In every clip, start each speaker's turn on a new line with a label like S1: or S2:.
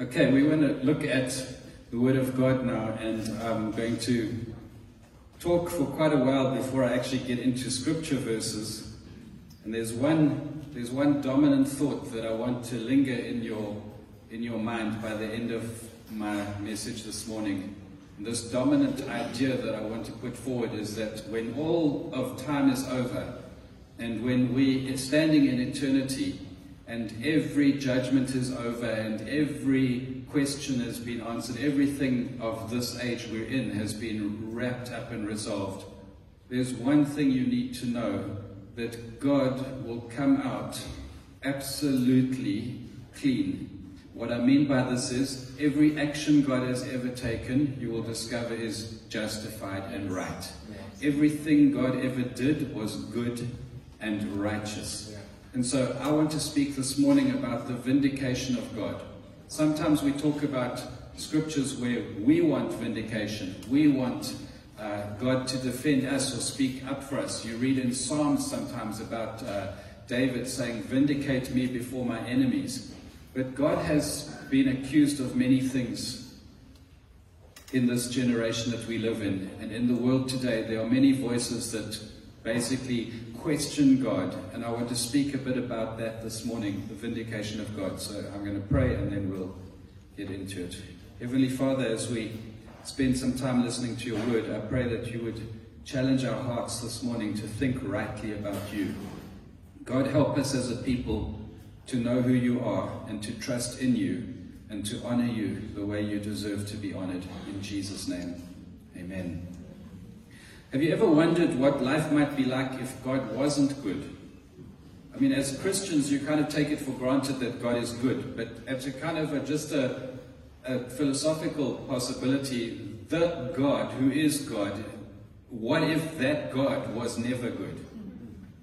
S1: Okay, we want to look at the Word of God now, and I'm going to talk for quite a while before I actually get into scripture verses. And there's one, there's one dominant thought that I want to linger in your, in your mind by the end of my message this morning. And this dominant idea that I want to put forward is that when all of time is over, and when we are standing in eternity, and every judgment is over, and every question has been answered, everything of this age we're in has been wrapped up and resolved. There's one thing you need to know that God will come out absolutely clean. What I mean by this is every action God has ever taken, you will discover is justified and right. Everything God ever did was good and righteous. And so I want to speak this morning about the vindication of God. Sometimes we talk about scriptures where we want vindication. We want uh, God to defend us or speak up for us. You read in Psalms sometimes about uh, David saying, Vindicate me before my enemies. But God has been accused of many things in this generation that we live in. And in the world today, there are many voices that basically question God. And I want to speak a bit about that this morning, the vindication of God. So I'm going to pray and then we'll get into it. Heavenly Father, as we spend some time listening to your word, I pray that you would challenge our hearts this morning to think rightly about you. God, help us as a people to know who you are and to trust in you and to honor you the way you deserve to be honored. In Jesus' name, amen. Have you ever wondered what life might be like if God wasn't good? I mean, as Christians, you kind of take it for granted that God is good, but as a kind of a, just a, a philosophical possibility, the God who is God, what if that God was never good?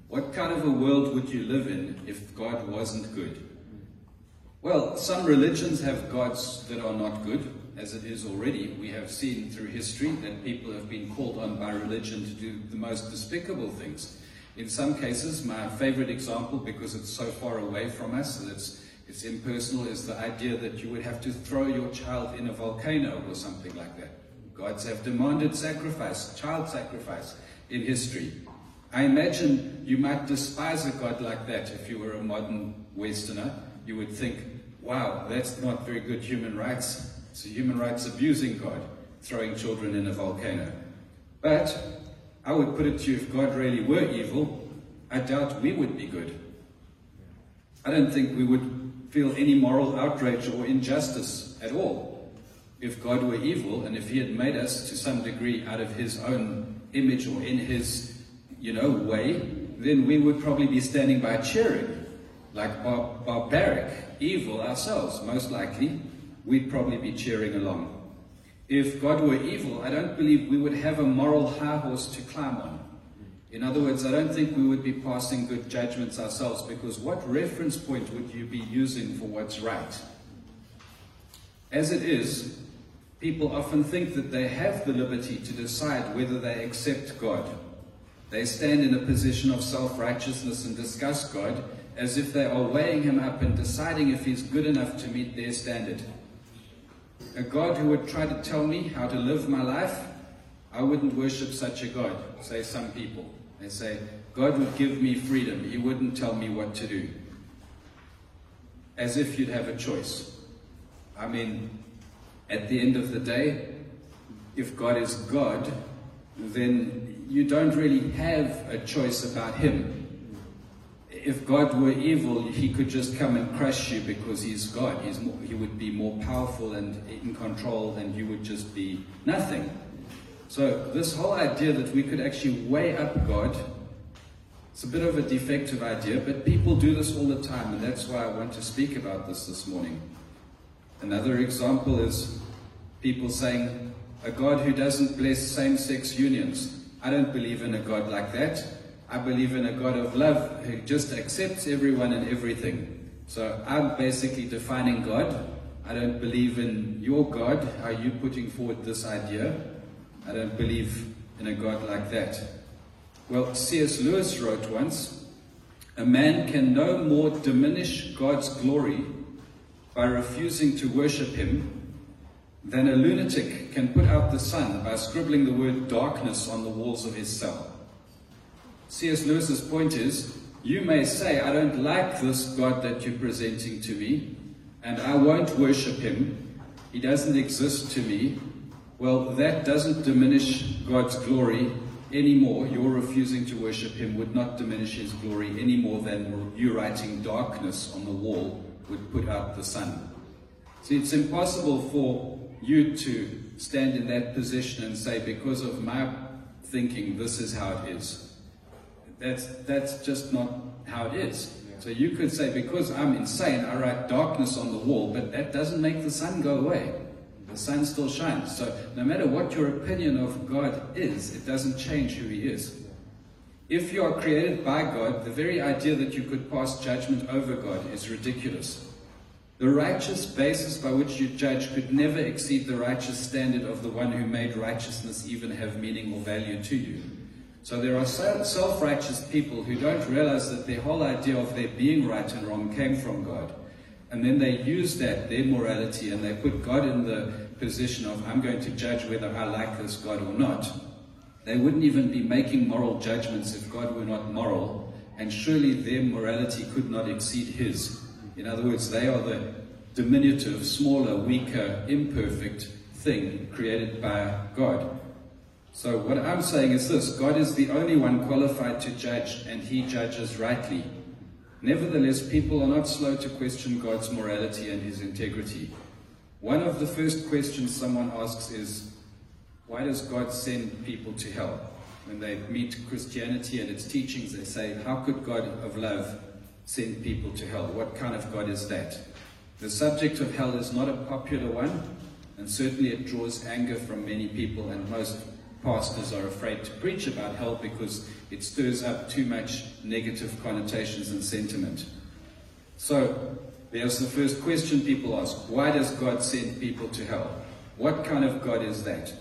S1: What kind of a world would you live in if God wasn't good? Well, some religions have gods that are not good as it is already, we have seen through history that people have been called on by religion to do the most despicable things. In some cases, my favorite example, because it's so far away from us, and it's, it's impersonal, is the idea that you would have to throw your child in a volcano or something like that. Gods have demanded sacrifice, child sacrifice, in history. I imagine you might despise a God like that if you were a modern Westerner. You would think, wow, that's not very good human rights. It's a human rights abusing God, throwing children in a volcano. But I would put it to you if God really were evil, I doubt we would be good. I don't think we would feel any moral outrage or injustice at all if God were evil and if He had made us to some degree out of His own image or in His, you know, way, then we would probably be standing by cheering, like bar- barbaric, evil ourselves, most likely we'd probably be cheering along. If God were evil, I don't believe we would have a moral high horse to climb on. In other words, I don't think we would be passing good judgments ourselves because what reference point would you be using for what's right? As it is, people often think that they have the liberty to decide whether they accept God. They stand in a position of self righteousness and discuss God as if they are weighing him up and deciding if he's good enough to meet their standard a God who would try to tell me how to live my life, I wouldn't worship such a God, say some people. They say, God would give me freedom. He wouldn't tell me what to do. As if you'd have a choice. I mean, at the end of the day, if God is God, then you don't really have a choice about Him if God were evil, he could just come and crush you because he's God. He's more, he would be more powerful and in control, and you would just be nothing. So, this whole idea that we could actually weigh up God, it's a bit of a defective idea, but people do this all the time, and that's why I want to speak about this this morning. Another example is people saying, a God who doesn't bless same sex unions. I don't believe in a God like that. I believe in a God of love who just accepts everyone and everything. So I'm basically defining God. I don't believe in your God. Are you putting forward this idea? I don't believe in a God like that. Well, C.S. Lewis wrote once A man can no more diminish God's glory by refusing to worship him than a lunatic can put out the sun by scribbling the word darkness on the walls of his cell. C.S. Lewis's point is you may say, I don't like this God that you're presenting to me, and I won't worship him. He doesn't exist to me. Well, that doesn't diminish God's glory anymore. Your refusing to worship him would not diminish his glory any more than you writing darkness on the wall would put out the sun. See, it's impossible for you to stand in that position and say, because of my thinking, this is how it is. That's, that's just not how it is. So you could say, because I'm insane, I write darkness on the wall, but that doesn't make the sun go away. The sun still shines. So no matter what your opinion of God is, it doesn't change who He is. If you are created by God, the very idea that you could pass judgment over God is ridiculous. The righteous basis by which you judge could never exceed the righteous standard of the one who made righteousness even have meaning or value to you. So there are self righteous people who don't realize that their whole idea of their being right and wrong came from God. And then they use that, their morality, and they put God in the position of, I'm going to judge whether I like this God or not. They wouldn't even be making moral judgments if God were not moral, and surely their morality could not exceed His. In other words, they are the diminutive, smaller, weaker, imperfect thing created by God. So, what I'm saying is this God is the only one qualified to judge, and He judges rightly. Nevertheless, people are not slow to question God's morality and His integrity. One of the first questions someone asks is, Why does God send people to hell? When they meet Christianity and its teachings, they say, How could God of love send people to hell? What kind of God is that? The subject of hell is not a popular one, and certainly it draws anger from many people, and most pastors are afraid to preach about hell because it stirs up too much negative connotations and sentiment. So, there's the first question people ask Why does God send people to hell? What kind of God is that?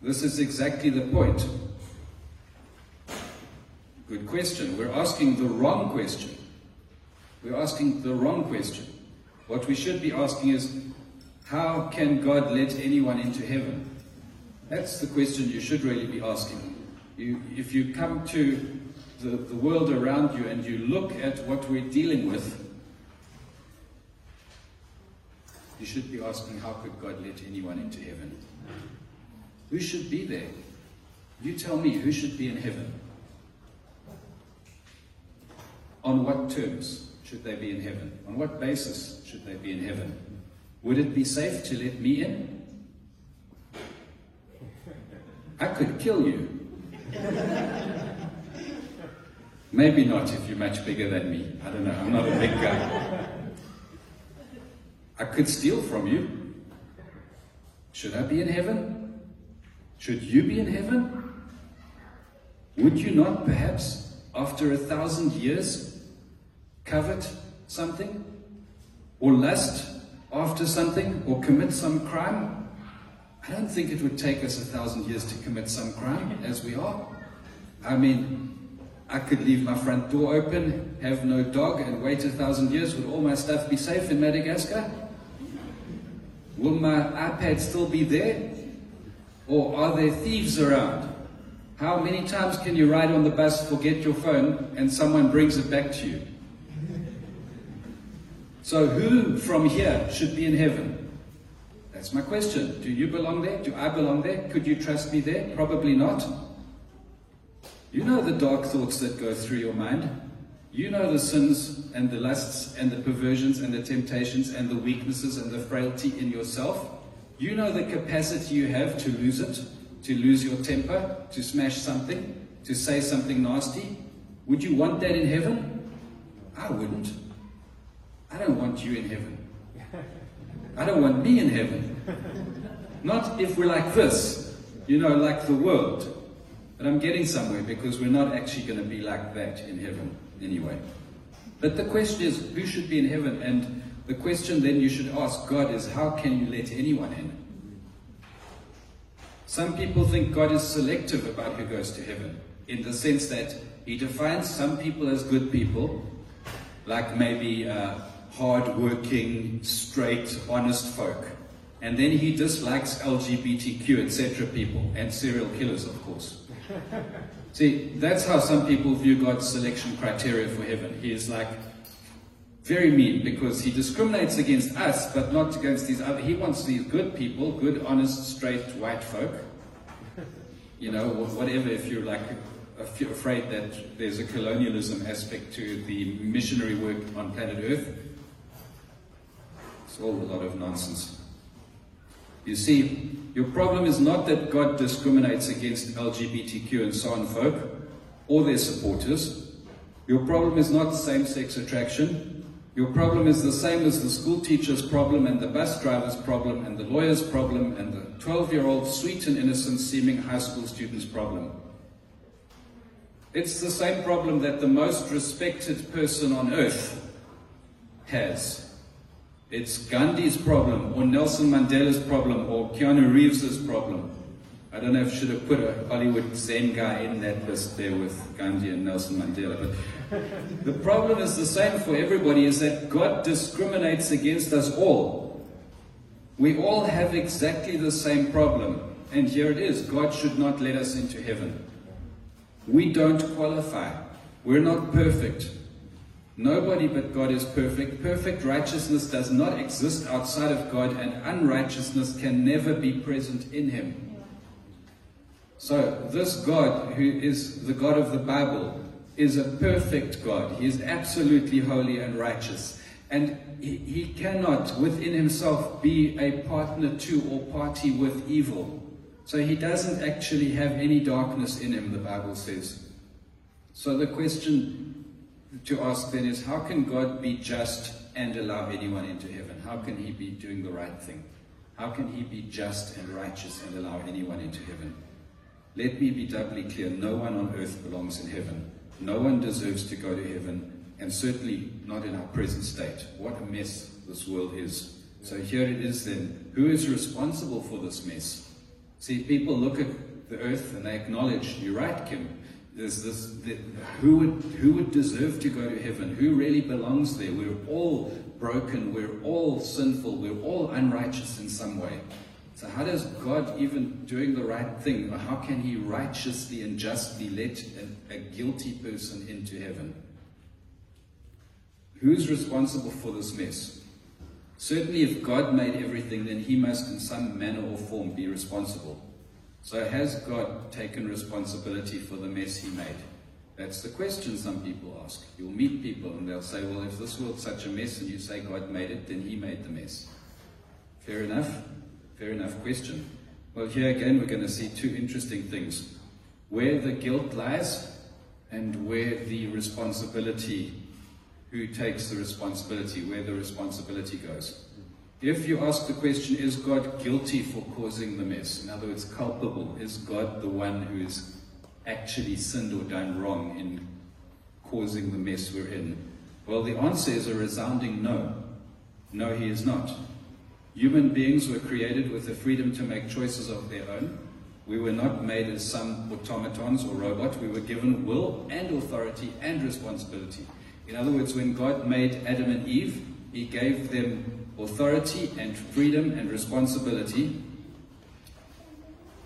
S1: This is exactly the point. Good question. We're asking the wrong question. We're asking the wrong question. What we should be asking is How can God let anyone into heaven? That's the question you should really be asking. You, if you come to the, the world around you and you look at what we're dealing with, you should be asking, how could God let anyone into heaven? Who should be there? You tell me, who should be in heaven? On what terms should they be in heaven? On what basis should they be in heaven? Would it be safe to let me in? I could kill you. Maybe not if you're much bigger than me. I don't know. I'm not a big guy. I could steal from you. Should I be in heaven? Should you be in heaven? Would you not, perhaps, after a thousand years, covet something? Or lust after something? Or commit some crime? I don't think it would take us a thousand years to commit some crime as we are. I mean, I could leave my front door open, have no dog, and wait a thousand years. Would all my stuff be safe in Madagascar? Will my iPad still be there? Or are there thieves around? How many times can you ride on the bus, forget your phone, and someone brings it back to you? So, who from here should be in heaven? That's my question. Do you belong there? Do I belong there? Could you trust me there? Probably not. You know the dark thoughts that go through your mind. You know the sins and the lusts and the perversions and the temptations and the weaknesses and the frailty in yourself. You know the capacity you have to lose it, to lose your temper, to smash something, to say something nasty. Would you want that in heaven? I wouldn't. I don't want you in heaven. I don't want me in heaven. Not if we're like this, you know, like the world. But I'm getting somewhere because we're not actually going to be like that in heaven anyway. But the question is, who should be in heaven? And the question then you should ask God is, how can you let anyone in? Some people think God is selective about who goes to heaven, in the sense that He defines some people as good people, like maybe uh, hard-working, straight, honest folk. And then he dislikes LGBTQ, etc. people, and serial killers, of course. See, that's how some people view God's selection criteria for heaven. He is like very mean because he discriminates against us, but not against these other. He wants these good people, good, honest, straight, white folk. You know, whatever. If you're like afraid that there's a colonialism aspect to the missionary work on planet Earth, it's all a lot of nonsense. You see, your problem is not that God discriminates against LGBTQ and so on folk or their supporters. Your problem is not same sex attraction. Your problem is the same as the school teacher's problem and the bus driver's problem and the lawyer's problem and the 12 year old sweet and innocent seeming high school student's problem. It's the same problem that the most respected person on earth has. It's Gandhi's problem, or Nelson Mandela's problem, or Keanu Reeves's problem. I don't know if I should have put a Hollywood Zen guy in that list there with Gandhi and Nelson Mandela. But the problem is the same for everybody, is that God discriminates against us all. We all have exactly the same problem. And here it is God should not let us into heaven. We don't qualify. We're not perfect. Nobody but God is perfect. Perfect righteousness does not exist outside of God, and unrighteousness can never be present in Him. So, this God, who is the God of the Bible, is a perfect God. He is absolutely holy and righteous. And he, cannot, within himself, be a partner to or party with evil. So, he doesn't actually have any darkness in him, the Bible says. So, the question to ask then is how can God be just and allow anyone into heaven? How can he be doing the right thing? How can he be just and righteous and allow anyone into heaven? Let me be doubly clear no one on earth belongs in heaven. No one deserves to go to heaven, and certainly not in our present state. What a mess this world is. So here it is then. Who is responsible for this mess? See, people look at the earth and they acknowledge, you're right, Kim, there's this, the, who, would, who would deserve to go to heaven? Who really belongs there? We're all broken. We're all sinful. We're all unrighteous in some way. So how does God, even doing the right thing, how can he righteously and justly let a, a guilty person into heaven? Who's responsible for this mess? Certainly if God made everything, then he must in some manner or form be responsible. So has God taken responsibility for the mess he made? That's the question some people ask. You'll meet people and they'll say, well, if this world's such a mess and you say God made it, then he made the mess. Fair enough? Fair enough question. Well, here again, we're going to see two interesting things. Where the guilt lies and where the responsibility, who takes the responsibility, where the responsibility goes. If you ask the question, is God guilty for causing the mess? In other words, culpable. Is God the one who has actually sinned or done wrong in causing the mess we're in? Well, the answer is a resounding no. No, he is not. Human beings were created with the freedom to make choices of their own. We were not made as some automatons or robots. We were given will and authority and responsibility. In other words, when God made Adam and Eve, he gave them authority and freedom and responsibility.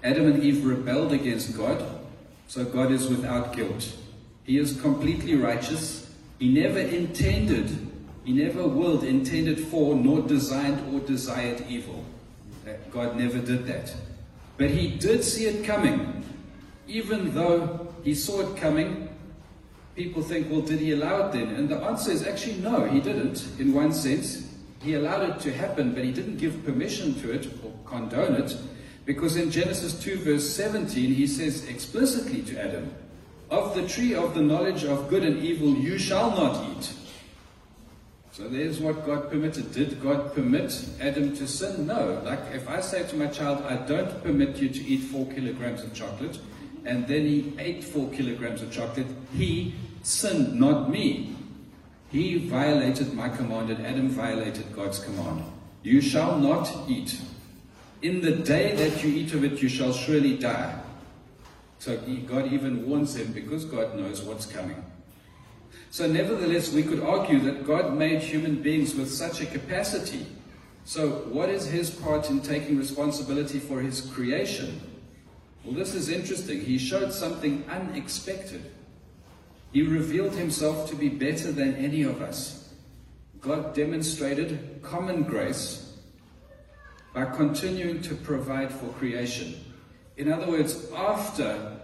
S1: Adam and Eve rebelled against God, so God is without guilt. He is completely righteous. He never intended, he never willed, intended for, nor designed or desired evil. Uh, God never did that. But he did see it coming. Even though he saw it coming, people think, well, did he allow it then? And the answer is actually no, he didn't, in one sense. He allowed it to happen, but he didn't give permission to it or condone it, because in Genesis 2, verse 17, he says explicitly to Adam, Of the tree of the knowledge of good and evil you shall not eat. So there's what God permitted. Did God permit Adam to sin? No. Like if I say to my child, I don't permit you to eat four kilograms of chocolate, and then he ate four kilograms of chocolate, he sinned, not me. He violated my command, and Adam violated God's command. You shall not eat. In the day that you eat of it, you shall surely die. So God even warns him because God knows what's coming. So, nevertheless, we could argue that God made human beings with such a capacity. So, what is his part in taking responsibility for his creation? Well, this is interesting. He showed something unexpected. He revealed himself to be better than any of us. God demonstrated common grace by continuing to provide for creation. In other words, after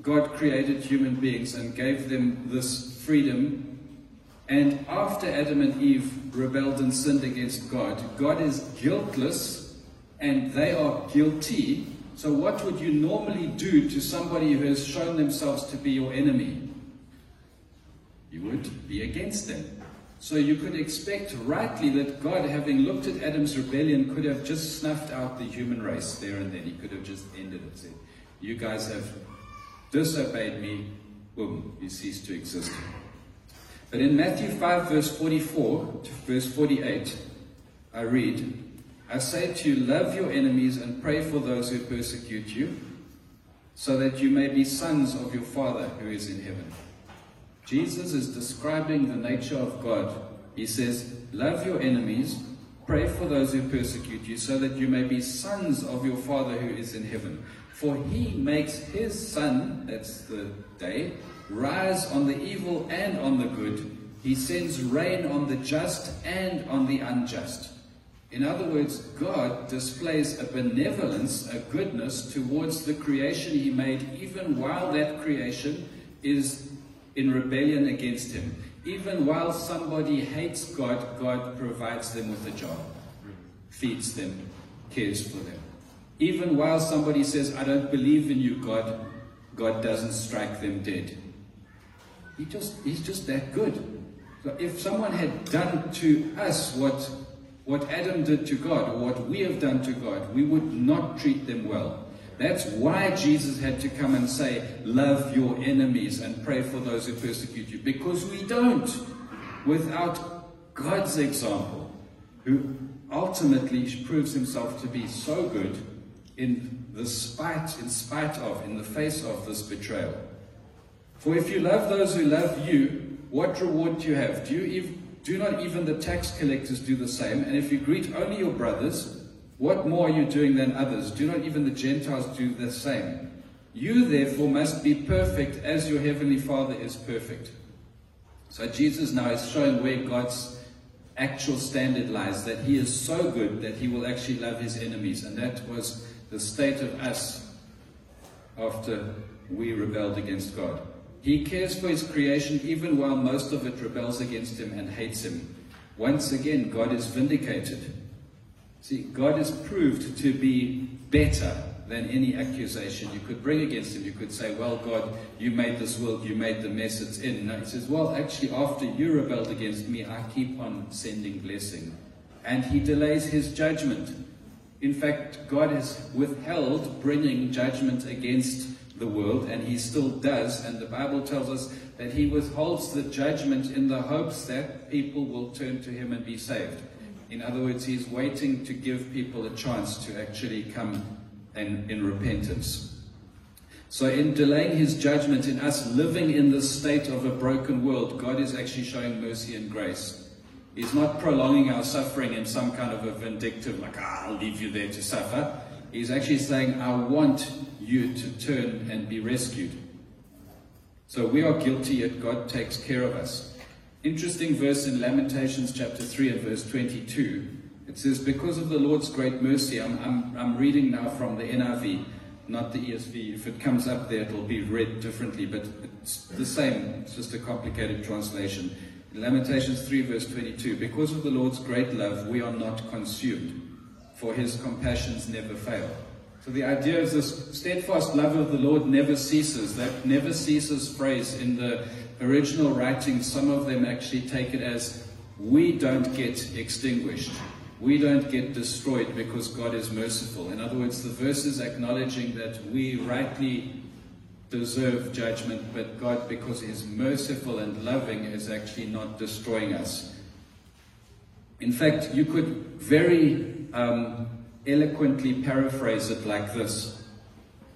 S1: God created human beings and gave them this freedom, and after Adam and Eve rebelled and sinned against God, God is guiltless and they are guilty. So, what would you normally do to somebody who has shown themselves to be your enemy? You would be against them. So you could expect rightly that God, having looked at Adam's rebellion, could have just snuffed out the human race there and then. He could have just ended it, said, You guys have disobeyed me, boom, you cease to exist. But in Matthew 5, verse 44 to verse 48, I read, I say to you, love your enemies and pray for those who persecute you, so that you may be sons of your Father who is in heaven. Jesus is describing the nature of God. He says, Love your enemies, pray for those who persecute you, so that you may be sons of your Father who is in heaven. For he makes his sun, that's the day, rise on the evil and on the good. He sends rain on the just and on the unjust. In other words, God displays a benevolence, a goodness towards the creation he made, even while that creation is in rebellion against him. Even while somebody hates God, God provides them with a job, feeds them, cares for them. Even while somebody says, I don't believe in you, God, God doesn't strike them dead. He just, he's just that good. So if someone had done to us what, what Adam did to God, or what we have done to God, we would not treat them well. That's why Jesus had to come and say, Love your enemies and pray for those who persecute you. Because we don't. Without God's example, who ultimately proves himself to be so good in the spite, in spite of, in the face of this betrayal. For if you love those who love you, what reward do you have? Do you ev- do not even the tax collectors do the same? And if you greet only your brothers, what more are you doing than others? Do not even the Gentiles do the same? You therefore must be perfect as your heavenly Father is perfect. So Jesus now is showing where God's actual standard lies, that he is so good that he will actually love his enemies. And that was the state of us after we rebelled against God. He cares for his creation even while most of it rebels against him and hates him. Once again, God is vindicated. See, God is proved to be better than any accusation you could bring against him. You could say, Well, God, you made this world, you made the mess it's in. No, he says, Well, actually, after you rebelled against me, I keep on sending blessing. And he delays his judgment. In fact, God has withheld bringing judgment against the world, and he still does. And the Bible tells us that he withholds the judgment in the hopes that people will turn to him and be saved. In other words, he's waiting to give people a chance to actually come in, in repentance. So, in delaying his judgment, in us living in this state of a broken world, God is actually showing mercy and grace. He's not prolonging our suffering in some kind of a vindictive, like, ah, I'll leave you there to suffer. He's actually saying, I want you to turn and be rescued. So we are guilty, yet God takes care of us. Interesting verse in Lamentations chapter 3 and verse 22. It says, Because of the Lord's great mercy, I'm, I'm, I'm reading now from the NIV, not the ESV. If it comes up there, it'll be read differently, but it's the same. It's just a complicated translation. In Lamentations 3 verse 22, Because of the Lord's great love, we are not consumed, for his compassions never fail. So the idea is this steadfast love of the Lord never ceases. That never ceases phrase in the original writings, some of them actually take it as we don't get extinguished. We don't get destroyed because God is merciful. In other words, the verse is acknowledging that we rightly deserve judgment, but God, because He is merciful and loving, is actually not destroying us. In fact, you could very um, eloquently paraphrase it like this.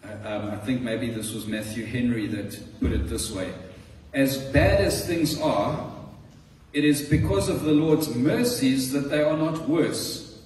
S1: Uh, um, I think maybe this was Matthew Henry that put it this way. As bad as things are, it is because of the Lord's mercies that they are not worse.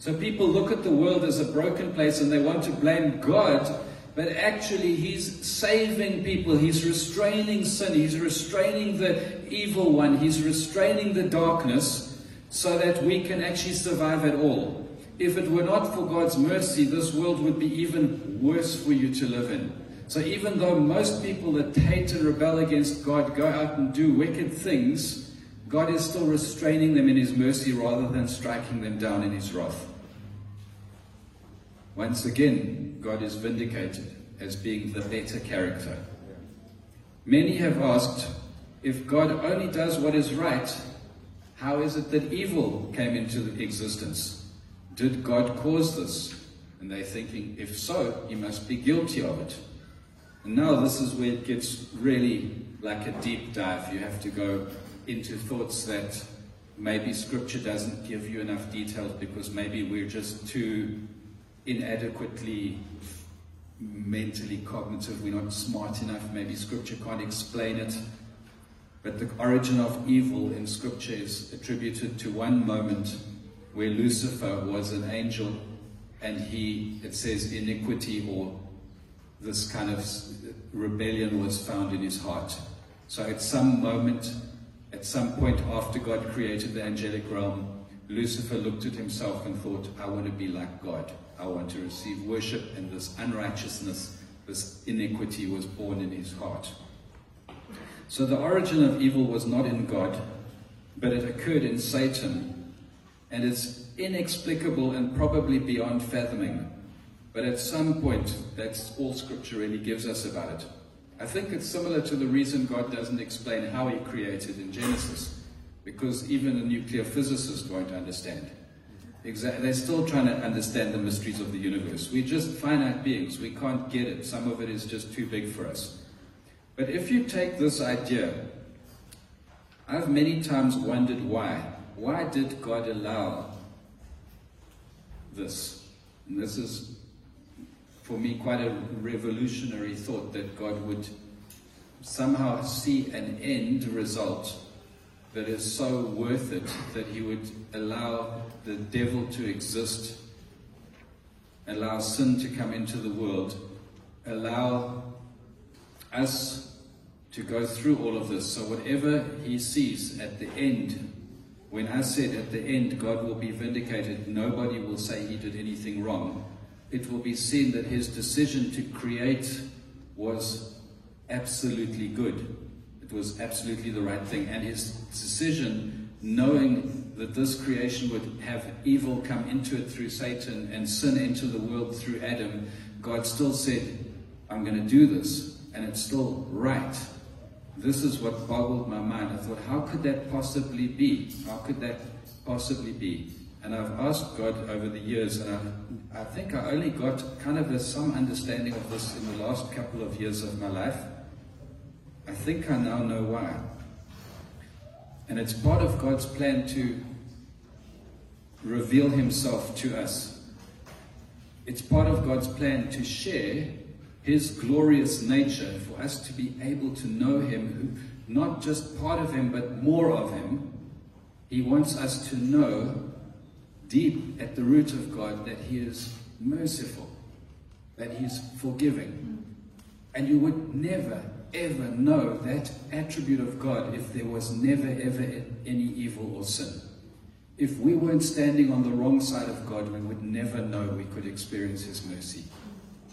S1: So people look at the world as a broken place and they want to blame God, but actually He's saving people. He's restraining sin. He's restraining the evil one. He's restraining the darkness so that we can actually survive at all. If it were not for God's mercy, this world would be even worse for you to live in. So even though most people that hate and rebel against God go out and do wicked things, God is still restraining them in His mercy rather than striking them down in His wrath. Once again, God is vindicated as being the better character. Many have asked, if God only does what is right, how is it that evil came into existence? Did God cause this? And they're thinking, if so, he must be guilty of it. And now this is where it gets really like a deep dive. You have to go into thoughts that maybe scripture doesn't give you enough details because maybe we're just too inadequately mentally cognitive, we're not smart enough, maybe scripture can't explain it. But the origin of evil in scripture is attributed to one moment where Lucifer was an angel and he, it says, iniquity or this kind of rebellion was found in his heart. So at some moment, at some point after God created the angelic realm, Lucifer looked at himself and thought, I want to be like God. I want to receive worship, and this unrighteousness, this iniquity was born in his heart. So the origin of evil was not in God, but it occurred in Satan, and it's inexplicable and probably beyond fathoming. But at some point, that's all scripture really gives us about it. I think it's similar to the reason God doesn't explain how He created in Genesis, because even a nuclear physicist won't understand. They're still trying to understand the mysteries of the universe. We're just finite beings. We can't get it. Some of it is just too big for us. But if you take this idea, I've many times wondered why. Why did God allow this? And this is for me quite a revolutionary thought that God would somehow see an end result that is so worth it that he would allow the devil to exist, allow sin to come into the world, allow us to go through all of this. So whatever he sees at the end, when I said at the end God will be vindicated, nobody will say he did anything wrong it will be seen that his decision to create was absolutely good. It was absolutely the right thing. And his decision, knowing that this creation would have evil come into it through Satan and sin into the world through Adam, God still said, I'm going to do this. And it's still right. This is what boggled my mind. I thought, how could that possibly be? How could that possibly be? And I've asked God over the years, and I, I think I only got kind of a, some understanding of this in the last couple of years of my life. I think I now know why. And it's part of God's plan to reveal Himself to us. It's part of God's plan to share His glorious nature for us to be able to know Him, not just part of Him, but more of Him. He wants us to know deep at the root of God that He is merciful, that He's forgiving. Mm. And you would never, ever know that attribute of God if there was never, ever any evil or sin. If we weren't standing on the wrong side of God, we would never know we could experience His mercy.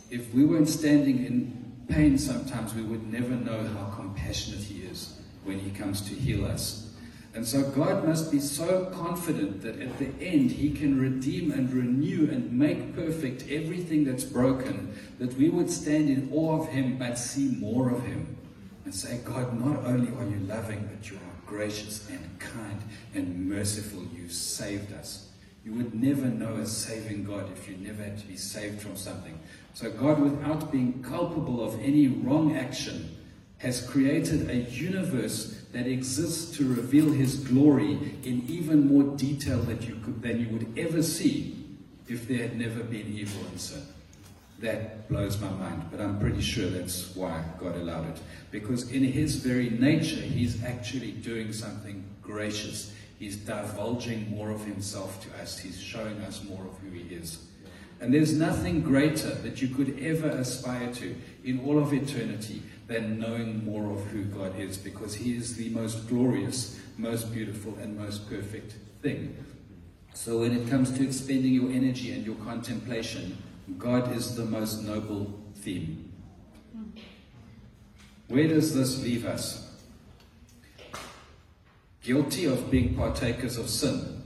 S1: If we weren't standing in pain sometimes, we would never know how compassionate He is when He comes to heal us and so God must be so confident that at the end He can redeem and renew and make perfect everything that's broken, that we would stand in awe of Him but see more of Him. And say, God, not only are you loving, but you are gracious and kind and merciful. You saved us. You would never know a saving God if you never had to be saved from something. So God, without being culpable of any wrong action, has created a universe that exists to reveal his glory in even more detail that you could, than you would ever see if there had never been evil and sin. That blows my mind, but I'm pretty sure that's why God allowed it. Because in his very nature, he's actually doing something gracious. He's divulging more of himself to us. He's showing us more of who he is. And there's nothing greater that you could ever aspire to in all of eternity than knowing more of who God is, because he is the most glorious, most beautiful, and most perfect thing. So when it comes to expending your energy and your contemplation, God is the most noble theme. Where does this leave us? Guilty of being partakers of sin,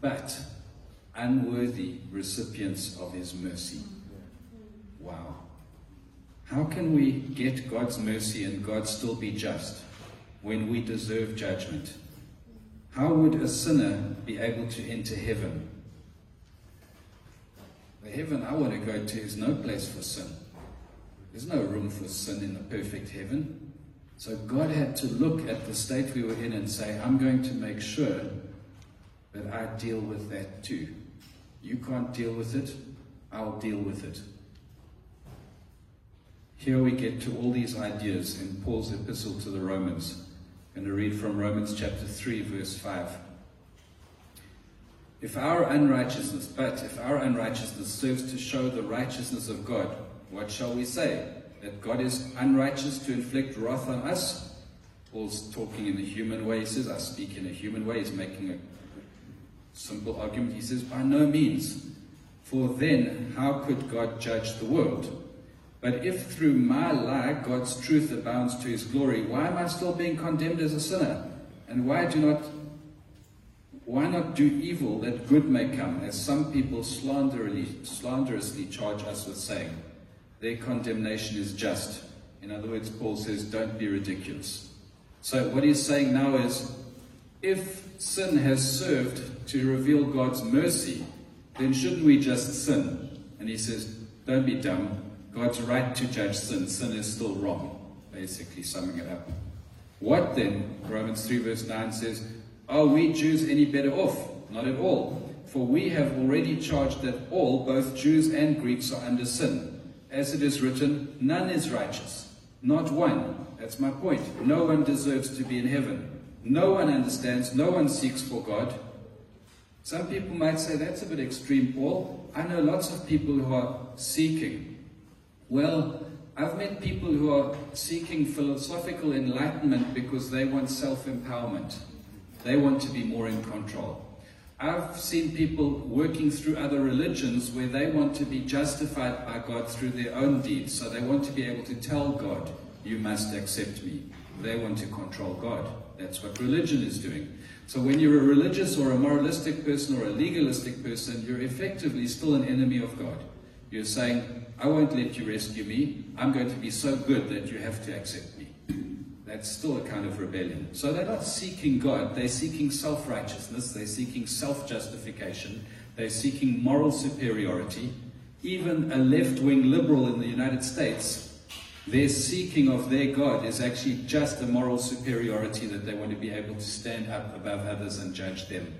S1: but unworthy recipients of His mercy. Wow. How can we get God's mercy and God still be just when we deserve judgment? How would a sinner be able to enter heaven? The heaven I want to go to is no place for sin. There's no room for sin in the perfect heaven. So God had to look at the state we were in and say, I'm going to make sure that I deal with that too. You can't deal with it, I'll deal with it. Here we get to all these ideas in Paul's epistle to the Romans. And I'm going to read from Romans chapter 3, verse 5. If our unrighteousness, but if our unrighteousness serves to show the righteousness of God, what shall we say? That God is unrighteous to inflict wrath on us? Paul's talking in a human way. He says, I speak in a human way. He's making a simple argument. He says, By no means. For then, how could God judge the world? But if through my lie God's truth abounds to his glory, why am I still being condemned as a sinner? And why do not why not do evil that good may come, as some people slanderously, slanderously charge us with saying? Their condemnation is just. In other words, Paul says, don't be ridiculous. So what he's saying now is, if sin has served to reveal God's mercy, then shouldn't we just sin? And he says, don't be dumb. God's right to judge sin. Sin is still wrong, basically summing it up. What then? Romans 3 verse 9 says, Are we Jews any better off? Not at all. For we have already charged that all, both Jews and Greeks, are under sin. As it is written, none is righteous. Not one. That's my point. No one deserves to be in heaven. No one understands. No one seeks for God. Some people might say that's a bit extreme, Paul. I know lots of people who are seeking. Well, I've met people who are seeking philosophical enlightenment because they want self empowerment. They want to be more in control. I've seen people working through other religions where they want to be justified by God through their own deeds. So they want to be able to tell God, You must accept me. They want to control God. That's what religion is doing. So when you're a religious or a moralistic person or a legalistic person, you're effectively still an enemy of God. You're saying, I won't let you rescue me. I'm going to be so good that you have to accept me. That's still a kind of rebellion. So they're not seeking God, they're seeking self righteousness, they're seeking self justification, they're seeking moral superiority. Even a left wing liberal in the United States, their seeking of their God is actually just a moral superiority that they want to be able to stand up above others and judge them.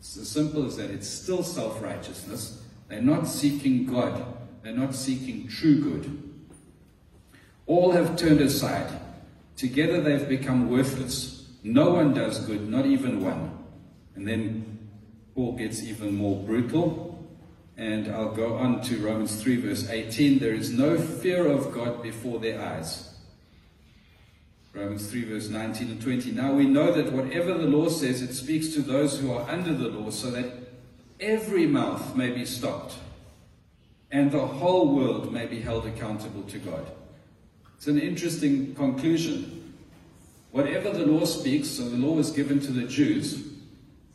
S1: It's as simple as that. It's still self righteousness. They're not seeking God, they're not seeking true good. All have turned aside. Together they've become worthless. No one does good, not even one. And then Paul gets even more brutal. And I'll go on to Romans 3, verse 18. There is no fear of God before their eyes. Romans 3, verse 19 and 20. Now we know that whatever the law says, it speaks to those who are under the law, so that every mouth may be stopped, and the whole world may be held accountable to God. It's an interesting conclusion. Whatever the law speaks, so the law was given to the Jews,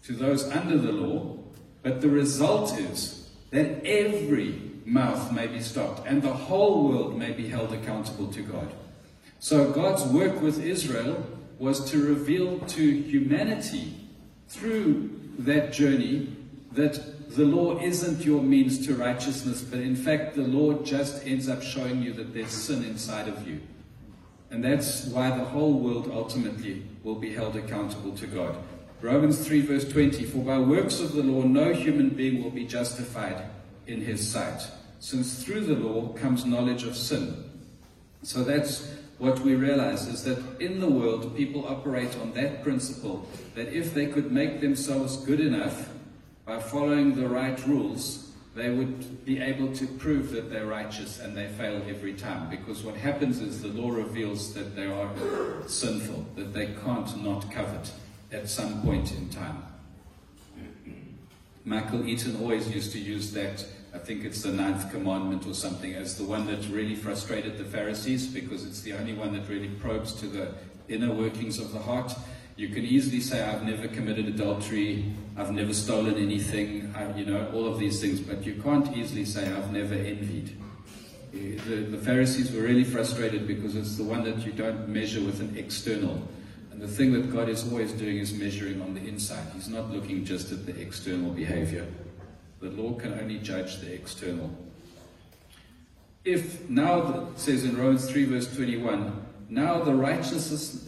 S1: to those under the law, but the result is that every mouth may be stopped and the whole world may be held accountable to God. So God's work with Israel was to reveal to humanity through that journey that the law isn't your means to righteousness, but in fact, the law just ends up showing you that there's sin inside of you. And that's why the whole world ultimately will be held accountable to God. Romans 3, verse 20 For by works of the law, no human being will be justified in his sight, since through the law comes knowledge of sin. So that's what we realize is that in the world, people operate on that principle that if they could make themselves good enough by following the right rules, they would be able to prove that they're righteous and they fail every time. Because what happens is the law reveals that they are sinful, that they can't not covet at some point in time. Michael Eaton always used to use that, I think it's the ninth commandment or something, as the one that really frustrated the Pharisees because it's the only one that really probes to the inner workings of the heart. You can easily say, I've never committed adultery, I've never stolen anything, I, you know, all of these things, but you can't easily say, I've never envied. Uh, the, the Pharisees were really frustrated because it's the one that you don't measure with an external. And the thing that God is always doing is measuring on the inside. He's not looking just at the external behavior. The law can only judge the external. If now, it says in Romans 3, verse 21, now the righteousness,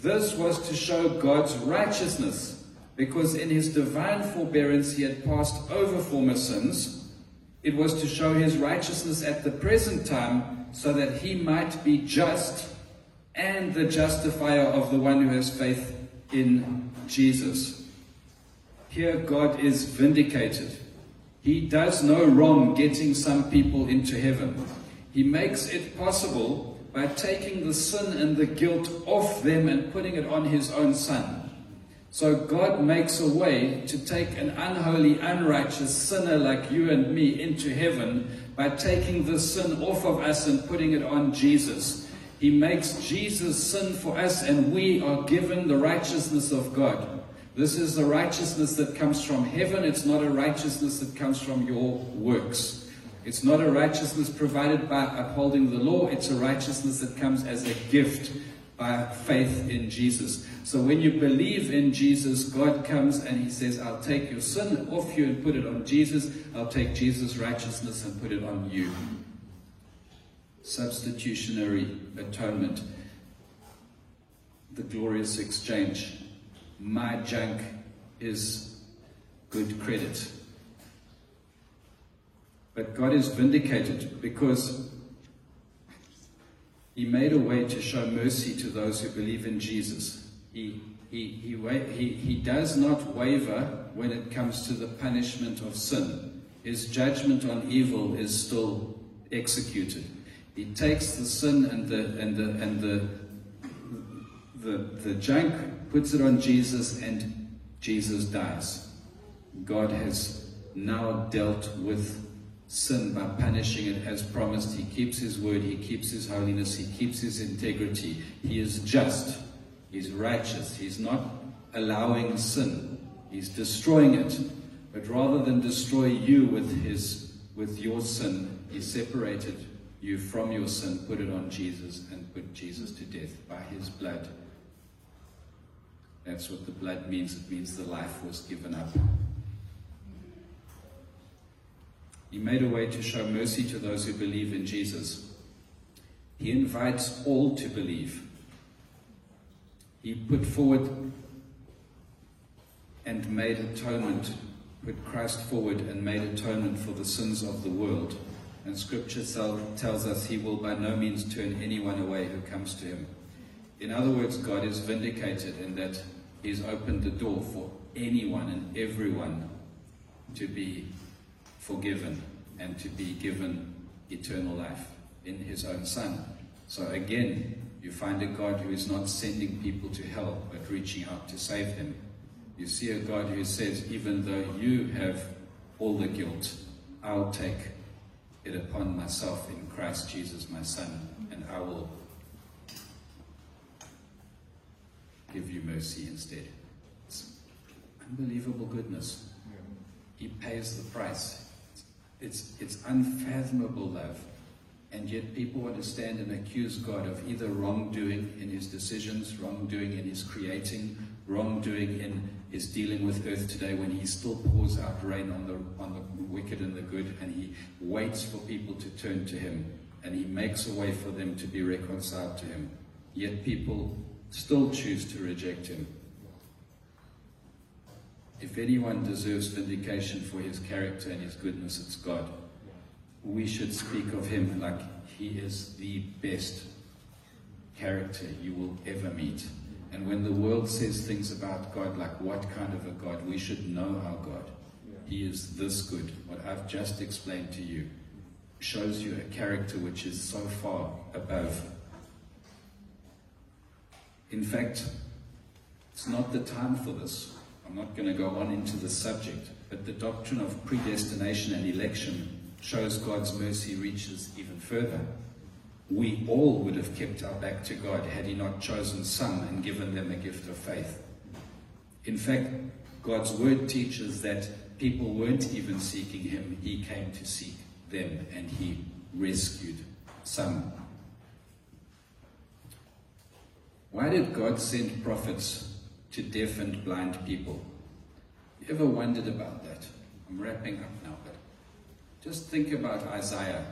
S1: This was to show God's righteousness, because in His divine forbearance He had passed over former sins. It was to show His righteousness at the present time so that he might be just and the justifier of the one who has faith in Jesus. Here, God is vindicated. He does no wrong getting some people into heaven. He makes it possible by taking the sin and the guilt off them and putting it on his own son. So God makes a way to take an unholy, unrighteous sinner like you and me into heaven by taking the sin off of us and putting it on Jesus. He makes Jesus sin for us, and we are given the righteousness of God. This is the righteousness that comes from heaven. It's not a righteousness that comes from your works. It's not a righteousness provided by upholding the law. It's a righteousness that comes as a gift by faith in Jesus. So when you believe in Jesus, God comes and He says, I'll take your sin off you and put it on Jesus. I'll take Jesus' righteousness and put it on you. Substitutionary atonement. The glorious exchange. My junk is good credit. But God is vindicated because He made a way to show mercy to those who believe in Jesus. He, he, he, he, he does not waver when it comes to the punishment of sin. His judgment on evil is still executed. He takes the sin and the and the and the the, the junk, puts it on Jesus, and Jesus dies. God has now dealt with sin by punishing it as promised. He keeps his word, he keeps his holiness, he keeps his integrity. He is just. He's righteous. He's not allowing sin. He's destroying it. But rather than destroy you with his with your sin, he separated you from your sin, put it on Jesus, and put Jesus to death by his blood. That's what the blood means. It means the life was given up. He made a way to show mercy to those who believe in Jesus. He invites all to believe. He put forward and made atonement, put Christ forward and made atonement for the sins of the world. And scripture tells us he will by no means turn anyone away who comes to him. In other words, God is vindicated in that he's opened the door for anyone and everyone to be forgiven and to be given eternal life in his own Son. So again, you find a God who is not sending people to hell, but reaching out to save them. You see a God who says, even though you have all the guilt, I'll take it upon myself in Christ Jesus, my Son, and I will give you mercy instead. It's unbelievable goodness. He pays the price. It's, it's unfathomable love. And yet people want to stand and accuse God of either wrongdoing in his decisions, wrongdoing in his creating, wrongdoing in his dealing with earth today when he still pours out rain on the, on the wicked and the good and he waits for people to turn to him and he makes a way for them to be reconciled to him. Yet people still choose to reject him. If anyone deserves vindication for his character and his goodness, it's God. We should speak of him like he is the best character you will ever meet. And when the world says things about God, like what kind of a God, we should know our God. He is this good. What I've just explained to you shows you a character which is so far above. In fact, it's not the time for this. I'm not going to go on into the subject, but the doctrine of predestination and election shows God's mercy reaches even further. We all would have kept our back to God had He not chosen some and given them a gift of faith. In fact, God's word teaches that people weren't even seeking Him, He came to seek them and He rescued some. Why did God send prophets to deaf and blind people. You ever wondered about that? I'm wrapping up now, but just think about Isaiah.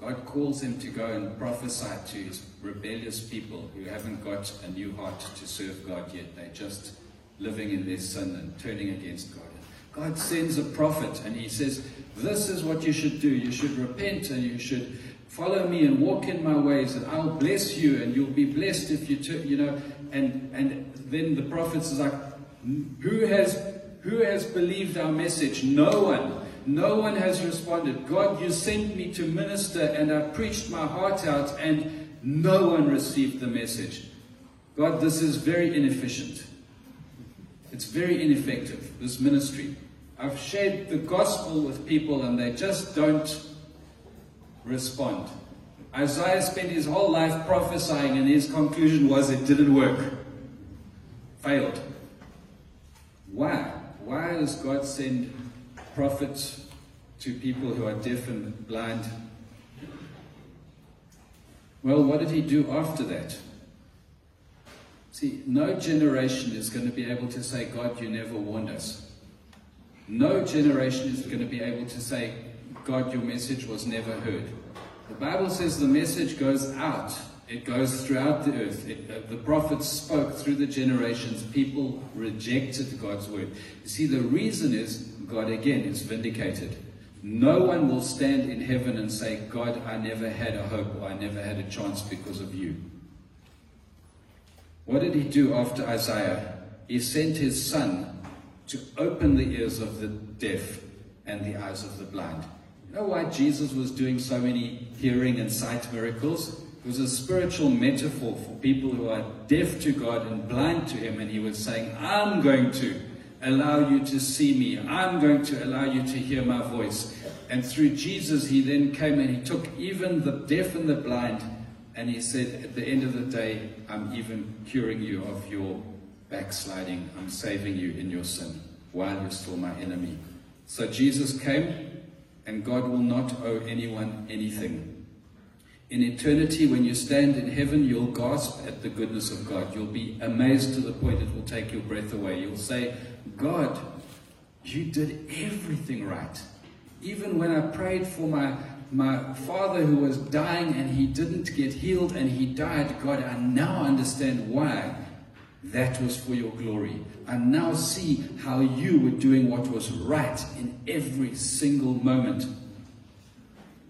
S1: God calls him to go and prophesy to his rebellious people who haven't got a new heart to serve God yet. They're just living in their sin and turning against God. God sends a prophet and he says, This is what you should do. You should repent and you should follow me and walk in my ways, and I'll bless you, and you'll be blessed if you, you know. And and then the prophets is like, who has who has believed our message? No one. No one has responded. God, you sent me to minister, and I preached my heart out, and no one received the message. God, this is very inefficient. It's very ineffective, this ministry. I've shared the gospel with people, and they just don't respond. Isaiah spent his whole life prophesying, and his conclusion was it didn't work. Failed. Why? Why does God send prophets to people who are deaf and blind? Well, what did he do after that? See, no generation is going to be able to say, God, you never warned us. No generation is going to be able to say, God, your message was never heard. The Bible says the message goes out. It goes throughout the earth. It, uh, the prophets spoke through the generations. People rejected God's word. You see, the reason is God again is vindicated. No one will stand in heaven and say, God, I never had a hope or I never had a chance because of you. What did he do after Isaiah? He sent his son to open the ears of the deaf and the eyes of the blind. You know why Jesus was doing so many hearing and sight miracles? It was a spiritual metaphor for people who are deaf to God and blind to Him. And He was saying, I'm going to allow you to see me. I'm going to allow you to hear my voice. And through Jesus, He then came and He took even the deaf and the blind. And He said, At the end of the day, I'm even curing you of your backsliding. I'm saving you in your sin while you're still my enemy. So Jesus came and God will not owe anyone anything. In eternity, when you stand in heaven, you'll gasp at the goodness of God. You'll be amazed to the point it will take your breath away. You'll say, God, you did everything right. Even when I prayed for my, my father who was dying and he didn't get healed and he died, God, I now understand why that was for your glory. And now see how you were doing what was right in every single moment.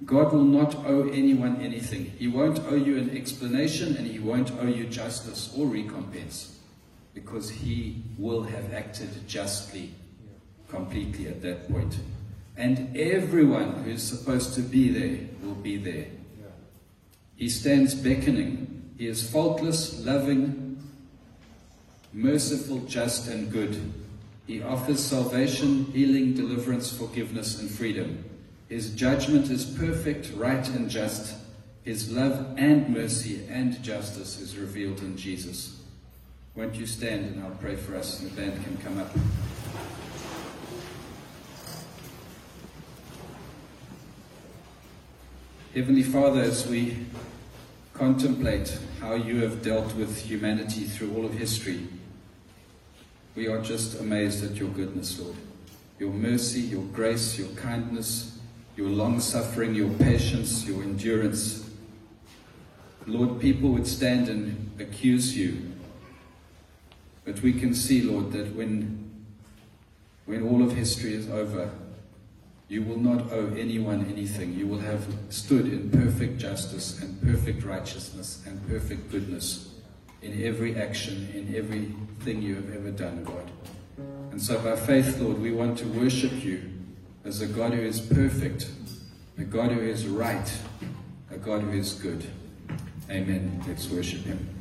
S1: God will not owe anyone anything. He won't owe you an explanation and he won't owe you justice or recompense because he will have acted justly completely at that point. And everyone who's supposed to be there will be there. He stands beckoning. He is faultless, loving, merciful, just, and good. He offers salvation, healing, deliverance, forgiveness, and freedom. His judgment is perfect, right, and just. His love and mercy and justice is revealed in Jesus. Won't you stand and I'll pray for us and the band can come up. Heavenly Father, as we contemplate how you have dealt with humanity through all of history, we are just amazed at your goodness, Lord. Your mercy, your grace, your kindness, your long suffering, your patience, your endurance. Lord, people would stand and accuse you. But we can see, Lord, that when, when all of history is over, you will not owe anyone anything. You will have stood in perfect justice and perfect righteousness and perfect goodness in every action, in everything you have ever done, God. And so by faith, Lord, we want to worship you as a God who is perfect, a God who is right, a God who is good. Amen. Let's worship him.